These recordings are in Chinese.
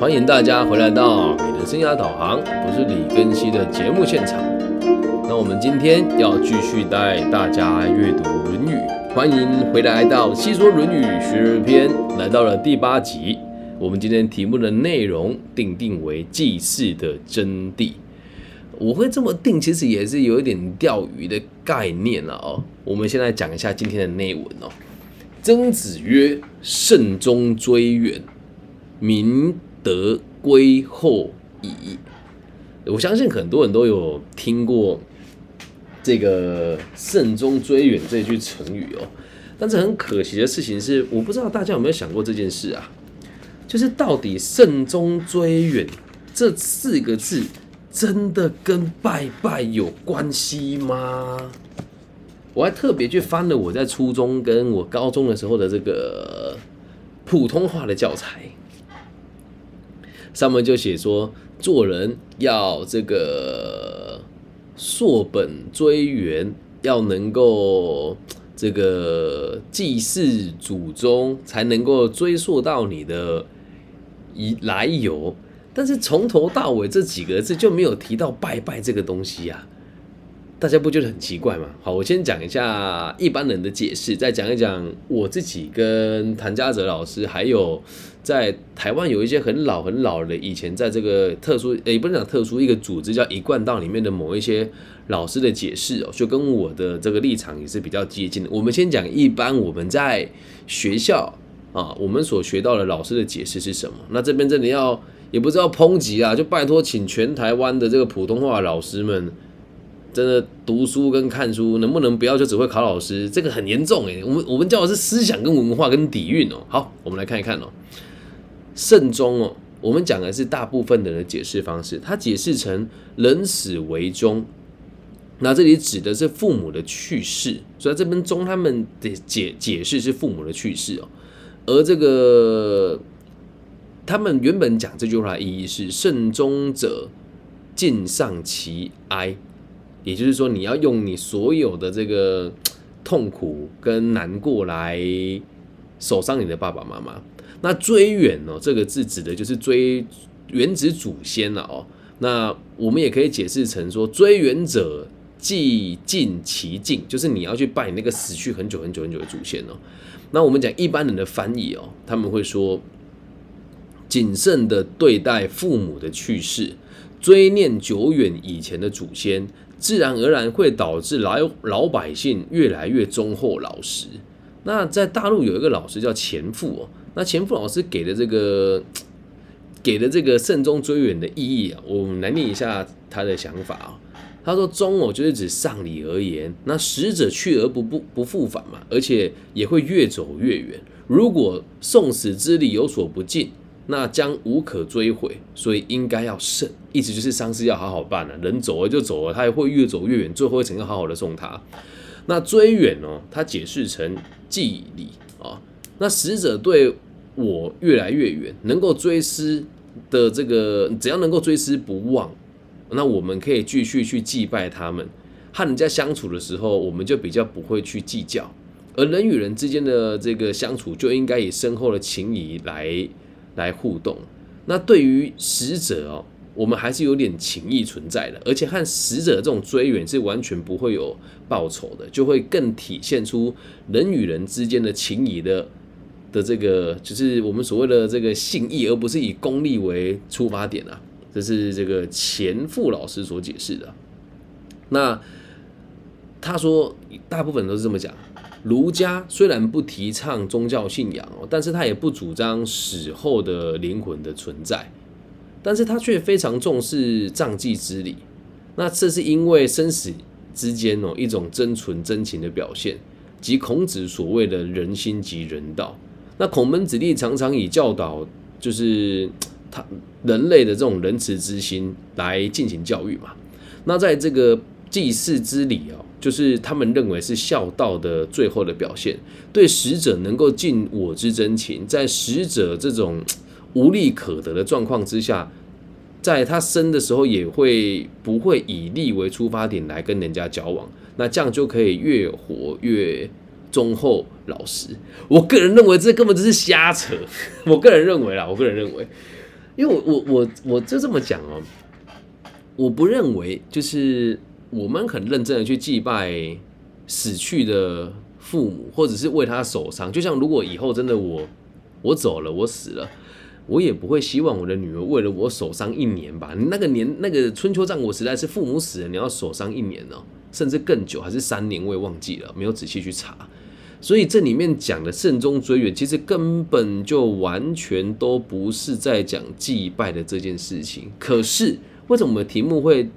欢迎大家回来到你的生涯导航，我是李根熙的节目现场。那我们今天要继续带大家阅读《论语》，欢迎回来到《细说论语》学而篇，来到了第八集。我们今天题目的内容定定为祭祀的真谛。我会这么定，其实也是有一点钓鱼的概念了哦。我们现在讲一下今天的内文哦。曾子曰：“慎终追远，民得归后矣。”我相信很多人都有听过这个“慎终追远”这句成语哦。但是很可惜的事情是，我不知道大家有没有想过这件事啊？就是到底“慎终追远”这四个字。真的跟拜拜有关系吗？我还特别去翻了我在初中跟我高中的时候的这个普通话的教材，上面就写说做人要这个溯本追源，要能够这个祭祀祖宗，才能够追溯到你的以来由。但是从头到尾这几个字就没有提到拜拜这个东西呀，大家不觉得很奇怪吗？好，我先讲一下一般人的解释，再讲一讲我自己跟谭家泽老师，还有在台湾有一些很老很老的，以前在这个特殊，也不能讲特殊一个组织叫一贯道里面的某一些老师的解释哦，就跟我的这个立场也是比较接近的。我们先讲一般我们在学校啊，我们所学到的老师的解释是什么？那这边真的要。也不知道抨击啊，就拜托请全台湾的这个普通话老师们，真的读书跟看书能不能不要就只会考老师？这个很严重诶，我们我们教的是思想跟文化跟底蕴哦。好，我们来看一看哦。慎终哦，我们讲的是大部分的人解释方式，他解释成人死为终，那这里指的是父母的去世，所以这边终他们的解解释是父母的去世哦，而这个。他们原本讲这句话的意义是“慎终者尽丧其哀”，也就是说，你要用你所有的这个 痛苦跟难过来守丧你的爸爸妈妈。那“追远”哦，这个字指的就是追原子祖先了哦。那我们也可以解释成说，“追远者既尽其敬”，就是你要去拜你那个死去很久很久很久的祖先哦。那我们讲一般人的翻译哦，他们会说。谨慎的对待父母的去世，追念久远以前的祖先，自然而然会导致老老百姓越来越忠厚老实。那在大陆有一个老师叫钱父哦，那钱父老师给的这个 给的这个慎终追远的意义啊，我们来念一下他的想法啊。他说：“忠哦，就是指丧礼而言，那死者去而不不不复返嘛，而且也会越走越远。如果送死之礼有所不尽。”那将无可追悔，所以应该要慎。意思就是丧事要好好办了，人走了就走了，他也会越走越远，最后一程要好好的送他。那追远哦，他解释成祭礼啊。那死者对我越来越远，能够追思的这个，只要能够追思不忘，那我们可以继续去祭拜他们。和人家相处的时候，我们就比较不会去计较，而人与人之间的这个相处，就应该以深厚的情谊来。来互动，那对于死者哦，我们还是有点情谊存在的，而且和死者这种追远是完全不会有报酬的，就会更体现出人与人之间的情谊的的这个，就是我们所谓的这个信义，而不是以功利为出发点啊。这是这个钱父老师所解释的。那他说，大部分都是这么讲。儒家虽然不提倡宗教信仰哦，但是他也不主张死后的灵魂的存在，但是他却非常重视葬祭之礼。那这是因为生死之间哦一种真纯真情的表现，即孔子所谓的人心及人道。那孔门子弟常常以教导就是他人类的这种仁慈之心来进行教育嘛。那在这个祭祀之礼哦。就是他们认为是孝道的最后的表现，对死者能够尽我之真情，在死者这种无利可得的状况之下，在他生的时候也会不会以利为出发点来跟人家交往，那这样就可以越活越忠厚老实。我个人认为这根本就是瞎扯。我个人认为啦，我个人认为，因为我我我我就这么讲哦，我不认为就是我们很认真的去祭拜死去的父母，或者是为他守丧。就像如果以后真的我我走了，我死了。我也不会希望我的女儿为了我守丧一年吧？那个年那个春秋战国时代是父母死了，你要守丧一年呢，甚至更久，还是三年？我也忘记了，没有仔细去查。所以这里面讲的慎终追远，其实根本就完全都不是在讲祭拜的这件事情。可是为什么题目会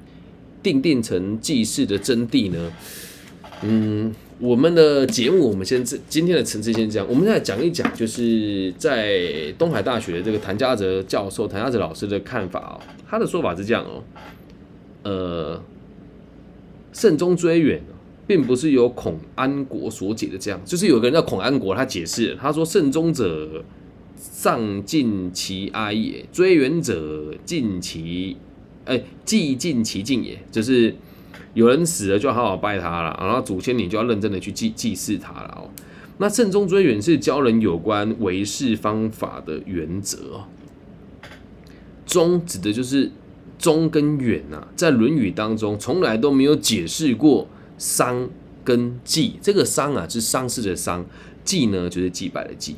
定定成祭祀的真谛呢？嗯。我们的节目，我们先这今天的层次先这样，我们再讲一讲，就是在东海大学这个谭家泽教授、谭家泽老师的看法哦。他的说法是这样哦，呃，慎终追远，并不是由孔安国所解的这样，就是有个人叫孔安国，他解释，他说慎终者丧尽其哀也，追远者尽其哎既尽其敬也，就是。有人死了就要好好拜他了，然后祖先你就要认真的去祭祭祀他了哦。那慎终追远是教人有关为事方法的原则哦。终指的就是终跟远呐，在《论语》当中从来都没有解释过丧跟祭。这个丧啊是丧事的丧，祭呢就是祭拜的祭。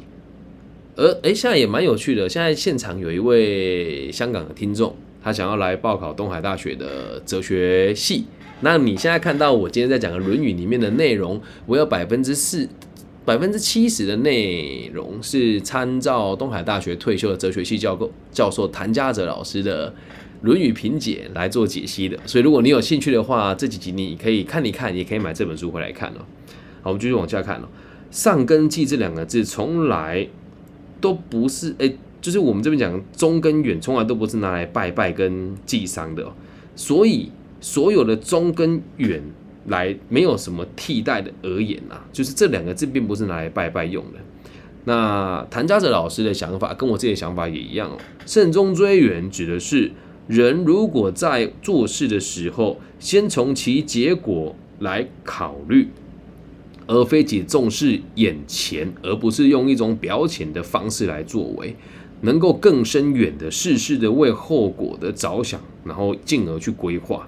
而哎，现在也蛮有趣的，现在现场有一位香港的听众，他想要来报考东海大学的哲学系。那你现在看到我今天在讲的《论语》里面的内容，我有百分之四、百分之七十的内容是参照东海大学退休的哲学系教授教授谭家泽老师的《论语评解》来做解析的。所以，如果你有兴趣的话，这几集你可以看一看，也可以买这本书回来看哦。好，我们继续往下看哦。上跟记这两个字，从来都不是哎，就是我们这边讲中跟远，从来都不是拿来拜拜跟祭丧的哦。所以。所有的中跟远来没有什么替代的而言啊，就是这两个字并不是拿来拜拜用的。那谭家泽老师的想法跟我自己的想法也一样哦。慎终追远指的是人如果在做事的时候，先从其结果来考虑，而非只重视眼前，而不是用一种表浅的方式来作为，能够更深远的事事的为后果的着想，然后进而去规划。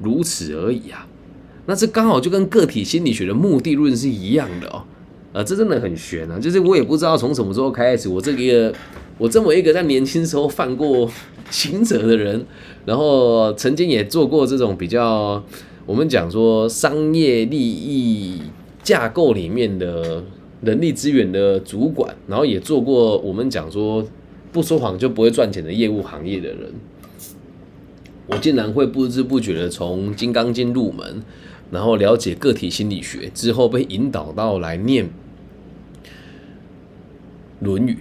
如此而已啊，那这刚好就跟个体心理学的目的论是一样的哦，啊，这真的很悬啊！就是我也不知道从什么时候开始，我这个我这么一个在年轻时候犯过行者的人，然后曾经也做过这种比较我们讲说商业利益架构里面的人力资源的主管，然后也做过我们讲说不说谎就不会赚钱的业务行业的人。我竟然会不知不觉的从《金刚经》入门，然后了解个体心理学之后，被引导到来念《论语》。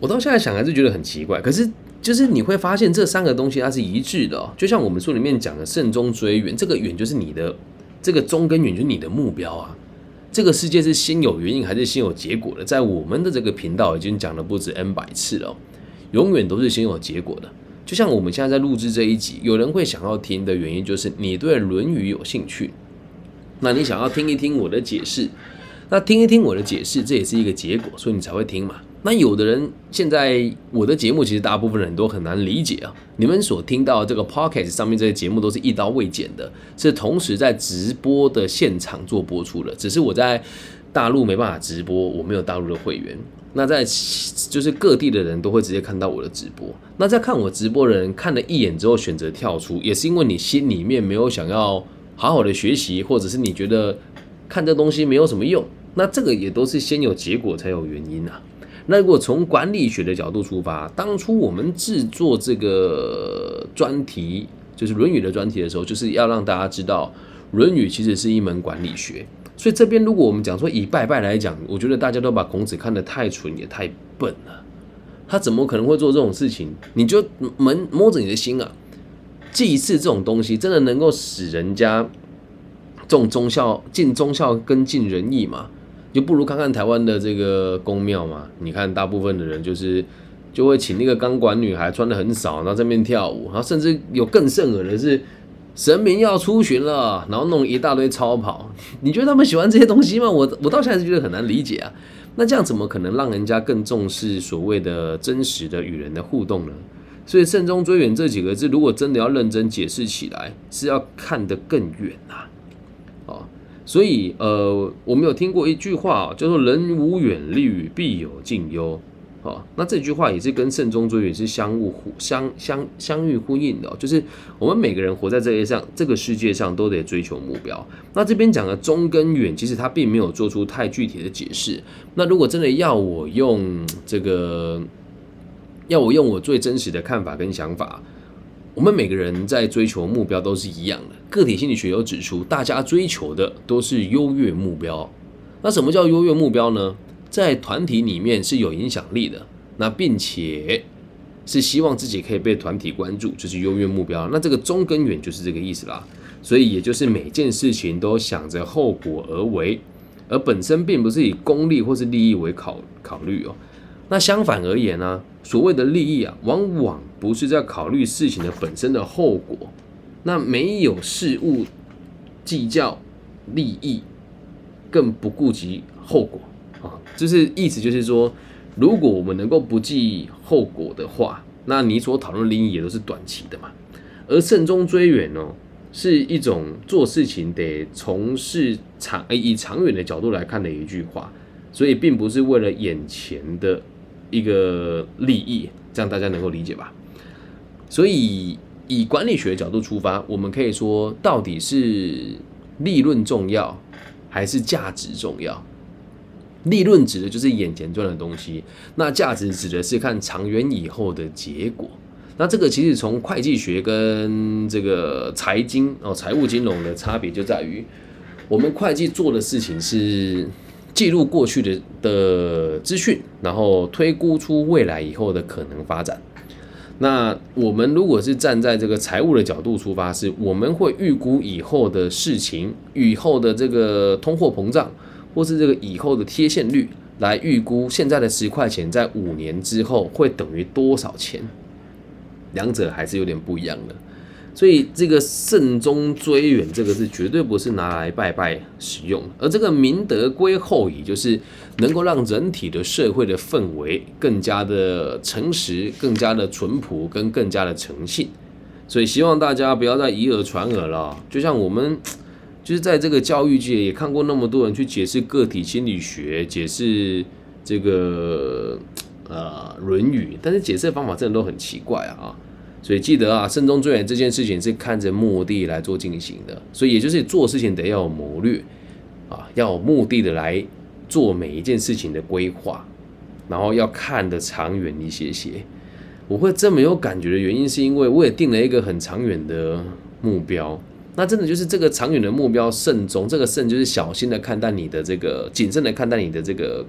我到现在想还是觉得很奇怪。可是，就是你会发现这三个东西它是一致的，就像我们书里面讲的“慎终追远”，这个远就是你的这个终跟远就是你的目标啊。这个世界是先有原因还是先有结果的？在我们的这个频道已经讲了不止 N 百次了，永远都是先有结果的。就像我们现在在录制这一集，有人会想要听的原因就是你对《论语》有兴趣，那你想要听一听我的解释，那听一听我的解释，这也是一个结果，所以你才会听嘛。那有的人现在我的节目其实大部分人都很难理解啊，你们所听到这个 Pocket 上面这些节目都是一刀未剪的，是同时在直播的现场做播出的，只是我在大陆没办法直播，我没有大陆的会员。那在就是各地的人都会直接看到我的直播。那在看我直播的人看了一眼之后选择跳出，也是因为你心里面没有想要好好的学习，或者是你觉得看这东西没有什么用。那这个也都是先有结果才有原因啊。那如果从管理学的角度出发，当初我们制作这个专题，就是《论语》的专题的时候，就是要让大家知道，《论语》其实是一门管理学。所以这边如果我们讲说以拜拜来讲，我觉得大家都把孔子看得太蠢也太笨了。他怎么可能会做这种事情？你就门摸着你的心啊，祭祀这种东西真的能够使人家重忠孝、尽忠孝跟尽仁义嘛？就不如看看台湾的这个宫庙嘛。你看大部分的人就是就会请那个钢管女孩穿的很少，然后这边跳舞，然后甚至有更甚者的是。神明要出巡了，然后弄一大堆超跑，你觉得他们喜欢这些东西吗？我我到现在是觉得很难理解啊。那这样怎么可能让人家更重视所谓的真实的与人的互动呢？所以“慎终追远”这几个字，如果真的要认真解释起来，是要看得更远呐。哦，所以呃，我们有听过一句话，叫做“人无远虑，必有近忧”。哦，那这句话也是跟慎终追远是相互呼相相相遇呼应的，就是我们每个人活在这些上这个世界上都得追求目标。那这边讲的中跟远，其实他并没有做出太具体的解释。那如果真的要我用这个，要我用我最真实的看法跟想法，我们每个人在追求目标都是一样的。个体心理学有指出，大家追求的都是优越目标。那什么叫优越目标呢？在团体里面是有影响力的，那并且是希望自己可以被团体关注，就是优越目标。那这个中根源就是这个意思啦。所以也就是每件事情都想着后果而为，而本身并不是以功利或是利益为考考虑哦。那相反而言呢，所谓的利益啊，往往不是在考虑事情的本身的后果。那没有事物计较利益，更不顾及后果。啊，就是意思就是说，如果我们能够不计后果的话，那你所讨论利益也都是短期的嘛。而慎终追远哦，是一种做事情得从事长以长远的角度来看的一句话，所以并不是为了眼前的一个利益，这样大家能够理解吧？所以以管理学的角度出发，我们可以说，到底是利润重要还是价值重要？利润指的就是眼前赚的东西，那价值指的是看长远以后的结果。那这个其实从会计学跟这个财经哦财务金融的差别就在于，我们会计做的事情是记录过去的的资讯，然后推估出未来以后的可能发展。那我们如果是站在这个财务的角度出发，是我们会预估以后的事情，以后的这个通货膨胀。或是这个以后的贴现率来预估现在的十块钱在五年之后会等于多少钱，两者还是有点不一样的。所以这个慎终追远这个是绝对不是拿来拜拜使用，而这个明德归厚矣，就是能够让人体的社会的氛围更加的诚实、更加的淳朴跟更加的诚信。所以希望大家不要再以讹传讹了，就像我们。就是在这个教育界也看过那么多人去解释个体心理学，解释这个呃《论语》，但是解释方法真的都很奇怪啊！所以记得啊，慎终追远这件事情是看着目的来做进行的，所以也就是做事情得要有谋略啊，要有目的的来做每一件事情的规划，然后要看得长远一些些。我会这么有感觉的原因，是因为我也定了一个很长远的目标。那真的就是这个长远的目标，慎重。这个慎就是小心的看待你的这个，谨慎的看待你的这个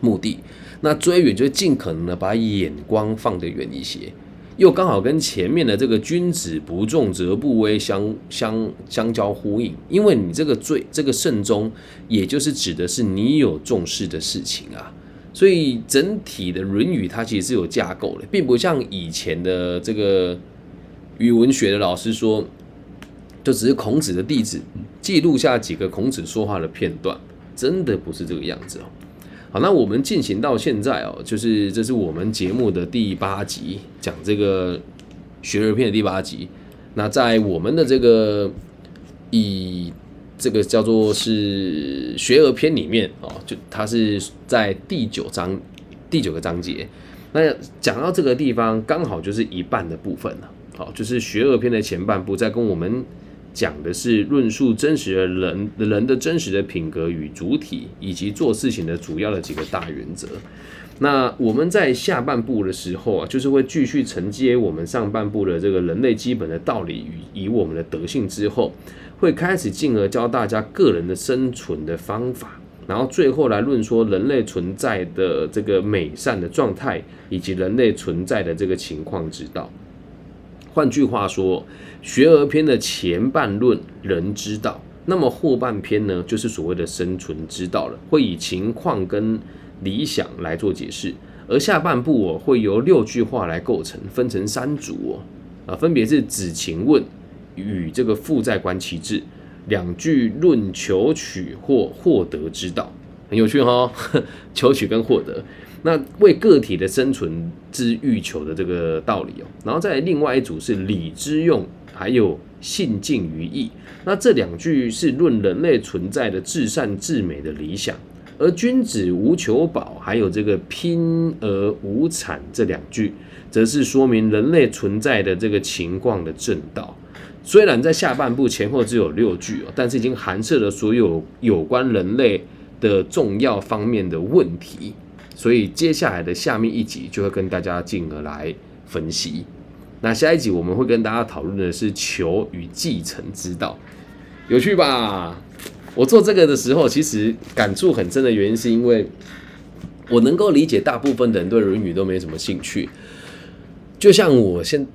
目的。那追远就尽可能的把眼光放得远一些，又刚好跟前面的这个君子不重则不威相相相交呼应。因为你这个追这个慎终，也就是指的是你有重视的事情啊。所以整体的《论语》它其实是有架构的，并不像以前的这个语文学的老师说。就只是孔子的弟子记录下几个孔子说话的片段，真的不是这个样子哦。好，那我们进行到现在哦，就是这是我们节目的第八集，讲这个学而篇的第八集。那在我们的这个以这个叫做是学而篇里面哦，就它是在第九章第九个章节。那讲到这个地方，刚好就是一半的部分了。好，就是学而篇的前半部，在跟我们。讲的是论述真实的人人的真实的品格与主体，以及做事情的主要的几个大原则。那我们在下半部的时候啊，就是会继续承接我们上半部的这个人类基本的道理与以我们的德性之后，会开始进而教大家个人的生存的方法，然后最后来论说人类存在的这个美善的状态，以及人类存在的这个情况之道。换句话说。学而篇的前半论人之道，那么后半篇呢，就是所谓的生存之道了，会以情况跟理想来做解释，而下半部哦，会由六句话来构成，分成三组哦，啊，分别是子情问与这个负债观其志，两句论求取或获得之道，很有趣哈，求取跟获得。那为个体的生存之欲求的这个道理哦。然后再另外一组是礼之用，还有信敬于义。那这两句是论人类存在的至善至美的理想，而君子无求保，还有这个拼而无产这两句，则是说明人类存在的这个情况的正道。虽然在下半部前后只有六句哦，但是已经含摄了所有有关人类的重要方面的问题，所以接下来的下面一集就会跟大家进而来分析。那下一集我们会跟大家讨论的是求与继承之道，有趣吧？我做这个的时候，其实感触很深的原因，是因为我能够理解大部分的人对《论语》都没什么兴趣，就像我现。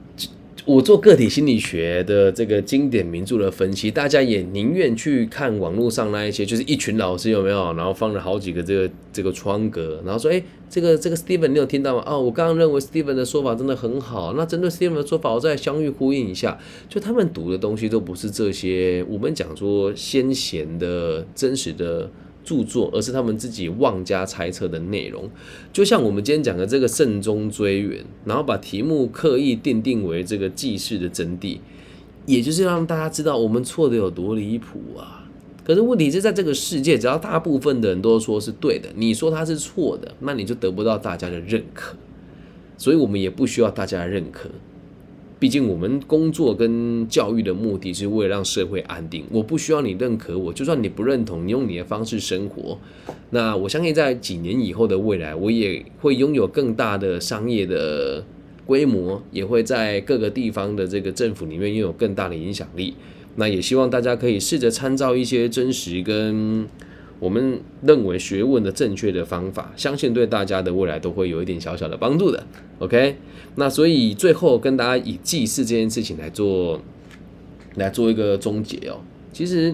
我做个体心理学的这个经典名著的分析，大家也宁愿去看网络上那一些，就是一群老师有没有，然后放了好几个这个这个窗格，然后说，哎，这个这个 Steven 你有听到吗？哦，我刚刚认为 Steven 的说法真的很好，那针对 Steven 的说法，我再相遇呼应一下，就他们读的东西都不是这些，我们讲说先贤的真实的。著作，而是他们自己妄加猜测的内容。就像我们今天讲的这个慎终追远，然后把题目刻意定定为这个记事的真谛，也就是让大家知道我们错的有多离谱啊！可是问题是在这个世界，只要大部分的人都说是对的，你说他是错的，那你就得不到大家的认可。所以我们也不需要大家认可。毕竟我们工作跟教育的目的是为了让社会安定。我不需要你认可我，就算你不认同，你用你的方式生活，那我相信在几年以后的未来，我也会拥有更大的商业的规模，也会在各个地方的这个政府里面拥有更大的影响力。那也希望大家可以试着参照一些真实跟。我们认为学问的正确的方法，相信对大家的未来都会有一点小小的帮助的。OK，那所以最后跟大家以祭祀这件事情来做，来做一个终结哦。其实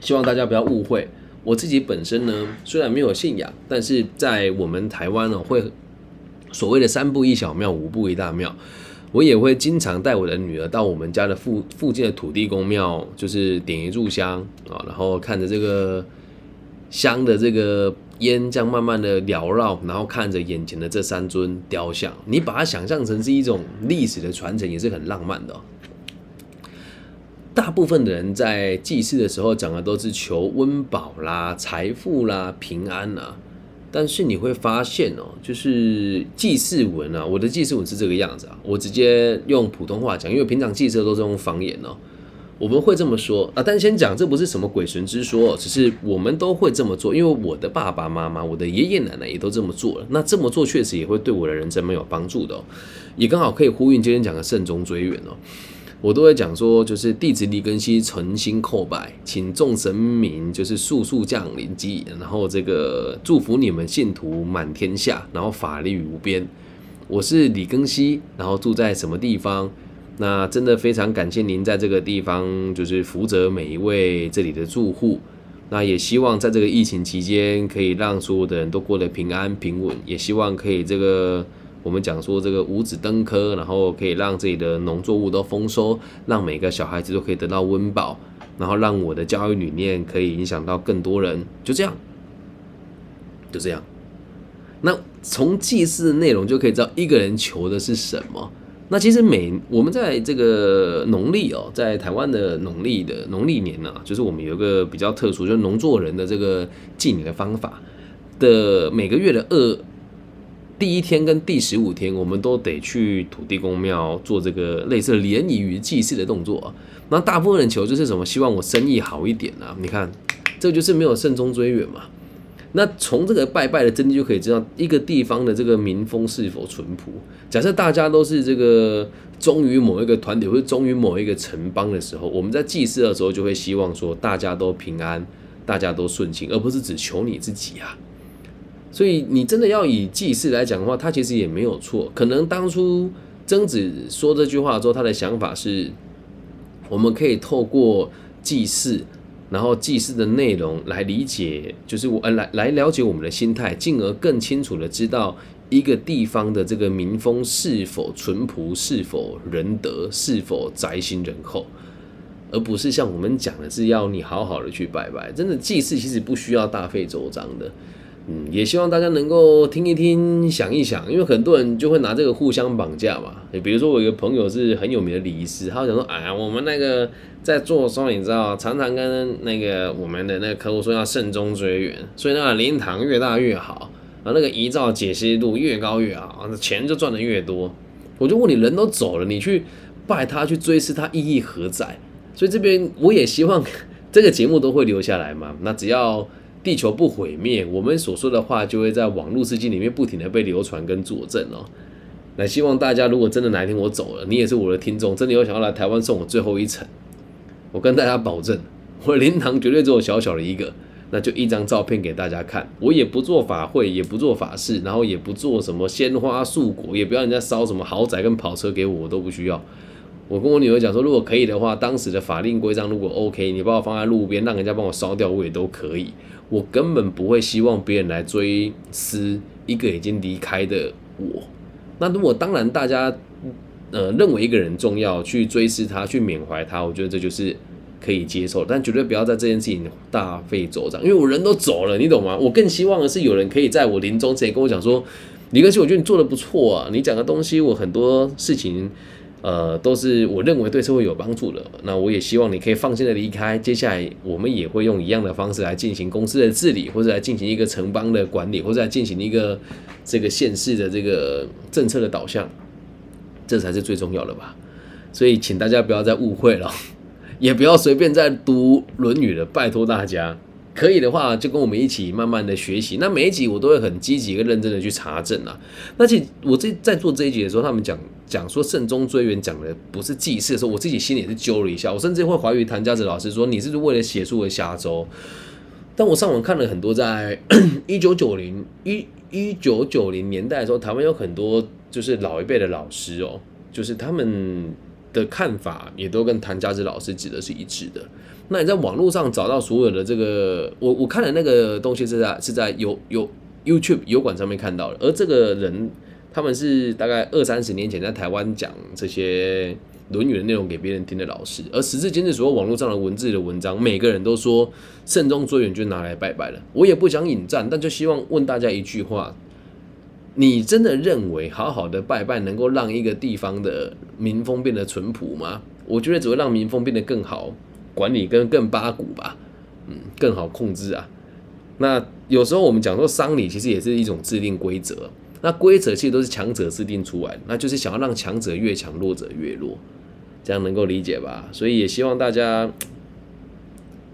希望大家不要误会，我自己本身呢虽然没有信仰，但是在我们台湾呢会所谓的三步一小庙，五步一大庙。我也会经常带我的女儿到我们家的附附近的土地公庙，就是点一炷香啊，然后看着这个香的这个烟这样慢慢的缭绕，然后看着眼前的这三尊雕像，你把它想象成是一种历史的传承，也是很浪漫的。大部分的人在祭祀的时候讲的都是求温饱啦、财富啦、平安啦。但是你会发现哦，就是祭祀文啊，我的祭祀文是这个样子啊。我直接用普通话讲，因为平常祭祀都是用方言哦。我们会这么说啊，但先讲这不是什么鬼神之说，只是我们都会这么做，因为我的爸爸妈妈、我的爷爷奶奶也都这么做了。那这么做确实也会对我的人生蛮有帮助的，也刚好可以呼应今天讲的慎终追远哦。我都会讲说，就是弟子李根熙诚心叩拜，请众神明就是速速降临，及然后这个祝福你们信徒满天下，然后法力无边。我是李根熙，然后住在什么地方？那真的非常感谢您在这个地方，就是福泽每一位这里的住户。那也希望在这个疫情期间，可以让所有的人都过得平安平稳，也希望可以这个。我们讲说这个五子登科，然后可以让自己的农作物都丰收，让每个小孩子都可以得到温饱，然后让我的教育理念可以影响到更多人，就这样，就这样。那从祭祀的内容就可以知道一个人求的是什么。那其实每我们在这个农历哦，在台湾的农历的农历年呢，就是我们有一个比较特殊，就是农作人的这个祭年的方法的每个月的二。第一天跟第十五天，我们都得去土地公庙做这个类似联谊与祭祀的动作。那大部分人求就是什么？希望我生意好一点啊！你看，这就是没有慎终追远嘛。那从这个拜拜的真谛就可以知道，一个地方的这个民风是否淳朴。假设大家都是这个忠于某一个团体或者忠于某一个城邦的时候，我们在祭祀的时候就会希望说大家都平安，大家都顺心，而不是只求你自己啊。所以你真的要以祭祀来讲的话，他其实也没有错。可能当初曾子说这句话之后，他的想法是，我们可以透过祭祀，然后祭祀的内容来理解，就是我呃来来了解我们的心态，进而更清楚的知道一个地方的这个民风是否淳朴，是否仁德，是否宅心仁厚，而不是像我们讲的是要你好好的去拜拜。真的祭祀其实不需要大费周章的。嗯，也希望大家能够听一听，想一想，因为很多人就会拿这个互相绑架嘛。比如说，我有个朋友是很有名的礼仪师，他讲说：“哎呀，我们那个在做的时候，你知道，常常跟那个我们的那个客户说要慎终追远，所以那个灵堂越大越好，啊那个遗照解析度越高越好，那钱就赚的越多。”我就问你，人都走了，你去拜他去追思他，意义何在？所以这边我也希望 这个节目都会留下来嘛。那只要。地球不毁灭，我们所说的话就会在网络世界里面不停的被流传跟佐证哦。那希望大家如果真的哪一天我走了，你也是我的听众，真的有想要来台湾送我最后一程，我跟大家保证，我灵堂绝对只有小小的一个，那就一张照片给大家看。我也不做法会，也不做法事，然后也不做什么鲜花素果，也不要人家烧什么豪宅跟跑车给我，我都不需要。我跟我女儿讲说，如果可以的话，当时的法令规章如果 OK，你把我放在路边，让人家帮我烧掉，我也都可以。我根本不会希望别人来追思一个已经离开的我。那如果当然大家呃认为一个人重要，去追思他，去缅怀他，我觉得这就是可以接受。但绝对不要在这件事情大费周章，因为我人都走了，你懂吗？我更希望的是有人可以在我临终前跟我讲说，李根熙，我觉得你做的不错啊，你讲的东西我很多事情。呃，都是我认为对社会有帮助的。那我也希望你可以放心的离开。接下来我们也会用一样的方式来进行公司的治理，或者来进行一个城邦的管理，或者来进行一个这个县市的这个政策的导向，这才是最重要的吧。所以，请大家不要再误会了，也不要随便再读《论语》了，拜托大家。可以的话，就跟我们一起慢慢的学习。那每一集我都会很积极、跟认真的去查证啊。那其实我这在做这一集的时候，他们讲讲说慎终追远讲的不是祭祀的时候，我自己心里也是揪了一下。我甚至会怀疑谭家子老师说你是不是为了写书而下周。但我上网看了很多，在 一九九零一一九九零年代的时候，台湾有很多就是老一辈的老师哦，就是他们的看法也都跟谭家之老师指的是一致的。那你在网络上找到所有的这个，我我看的那个东西是在是在有有 YouTube 油管上面看到的，而这个人他们是大概二三十年前在台湾讲这些《论语》的内容给别人听的老师，而时至今日，所有网络上的文字的文章，每个人都说慎终追远就拿来拜拜了。我也不想引战，但就希望问大家一句话：你真的认为好好的拜拜能够让一个地方的民风变得淳朴吗？我觉得只会让民风变得更好。管理跟更八股吧，嗯，更好控制啊。那有时候我们讲说丧礼，其实也是一种制定规则。那规则其实都是强者制定出来，那就是想要让强者越强，弱者越弱，这样能够理解吧？所以也希望大家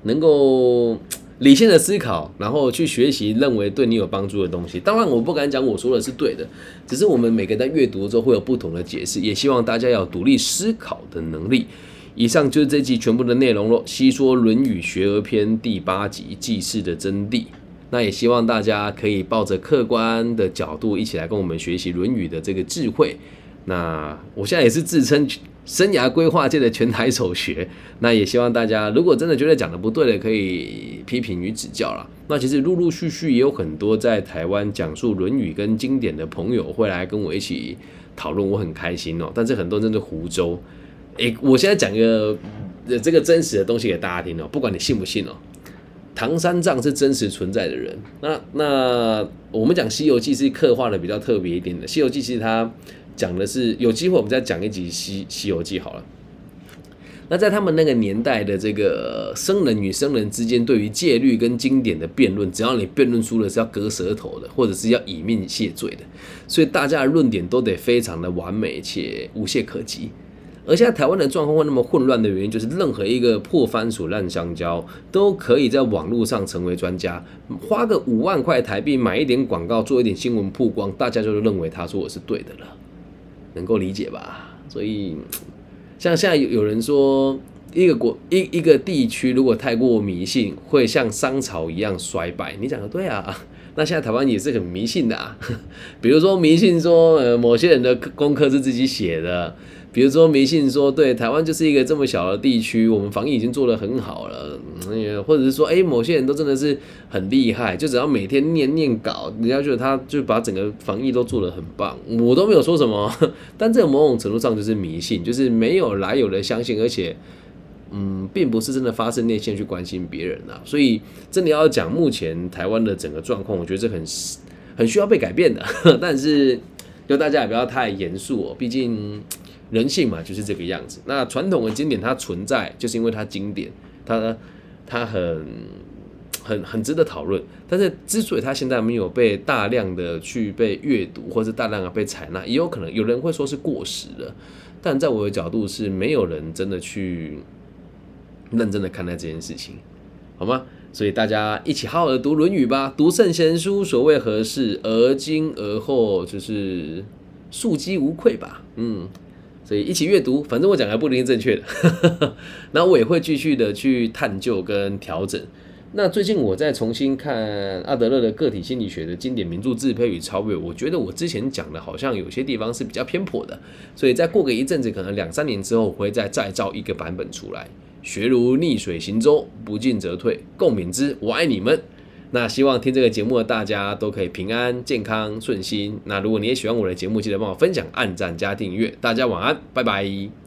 能够理性的思考，然后去学习认为对你有帮助的东西。当然，我不敢讲我说的是对的，只是我们每个人在阅读的时候会有不同的解释。也希望大家要独立思考的能力。以上就是这集全部的内容喽，《西说论语学而篇》第八集祭祀的真谛。那也希望大家可以抱着客观的角度一起来跟我们学习《论语》的这个智慧。那我现在也是自称生涯规划界的全台首学。那也希望大家如果真的觉得讲的不对的，可以批评与指教了。那其实陆陆续续也有很多在台湾讲述《论语》跟经典的朋友会来跟我一起讨论，我很开心哦。但是很多人真的湖州。诶，我现在讲一个这个真实的东西给大家听哦，不管你信不信哦。唐三藏是真实存在的人。那那我们讲《西游记》是刻画的比较特别一点的，《西游记》其实它讲的是有机会我们再讲一集《西西游记》好了。那在他们那个年代的这个僧人与僧人之间对于戒律跟经典的辩论，只要你辩论出了是要割舌头的，或者是要以命谢罪的，所以大家的论点都得非常的完美且无懈可击。而现在台湾的状况会那么混乱的原因，就是任何一个破番薯烂香蕉都可以在网络上成为专家，花个五万块台币买一点广告，做一点新闻曝光，大家就认为他说我是对的了，能够理解吧？所以，像现在有有人说，一个国一一个地区如果太过迷信，会像商朝一样衰败。你讲的对啊，那现在台湾也是很迷信的啊，比如说迷信说，呃，某些人的功课是自己写的。比如说迷信说，对台湾就是一个这么小的地区，我们防疫已经做得很好了，或者是说，哎，某些人都真的是很厉害，就只要每天念念稿，人家觉得他就把整个防疫都做得很棒，我都没有说什么，但这个某种程度上就是迷信，就是没有来由的相信，而且嗯，并不是真的发自内心去关心别人啊。所以真的要讲目前台湾的整个状况，我觉得这很很需要被改变的。但是就大家也不要太严肃哦，毕竟人性嘛就是这个样子。那传统的经典它存在，就是因为它经典，它它很。很很值得讨论，但是之所以它现在没有被大量的去被阅读，或是大量的被采纳，也有可能有人会说是过时了。但在我的角度是，没有人真的去认真的看待这件事情，好吗？所以大家一起好好的读《论语》吧，读圣贤书，所谓何事？而今而后，就是庶几无愧吧。嗯，所以一起阅读，反正我讲的不一定正确的，那我也会继续的去探究跟调整。那最近我在重新看阿德勒的个体心理学的经典名著《自卑与超越》，我觉得我之前讲的好像有些地方是比较偏颇的，所以再过个一阵子，可能两三年之后，我会再再造一个版本出来。学如逆水行舟，不进则退。共勉之，我爱你们。那希望听这个节目的大家都可以平安、健康、顺心。那如果你也喜欢我的节目，记得帮我分享、按赞加订阅。大家晚安，拜拜。